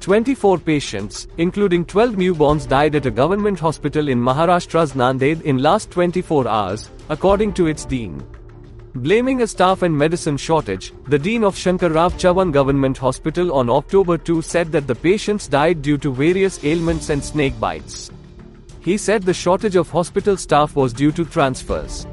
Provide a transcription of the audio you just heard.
24 patients, including 12 newborns died at a government hospital in Maharashtra's Nanded in last 24 hours, according to its dean. Blaming a staff and medicine shortage, the dean of Shankar Rao Chavan Government Hospital on October 2 said that the patients died due to various ailments and snake bites. He said the shortage of hospital staff was due to transfers.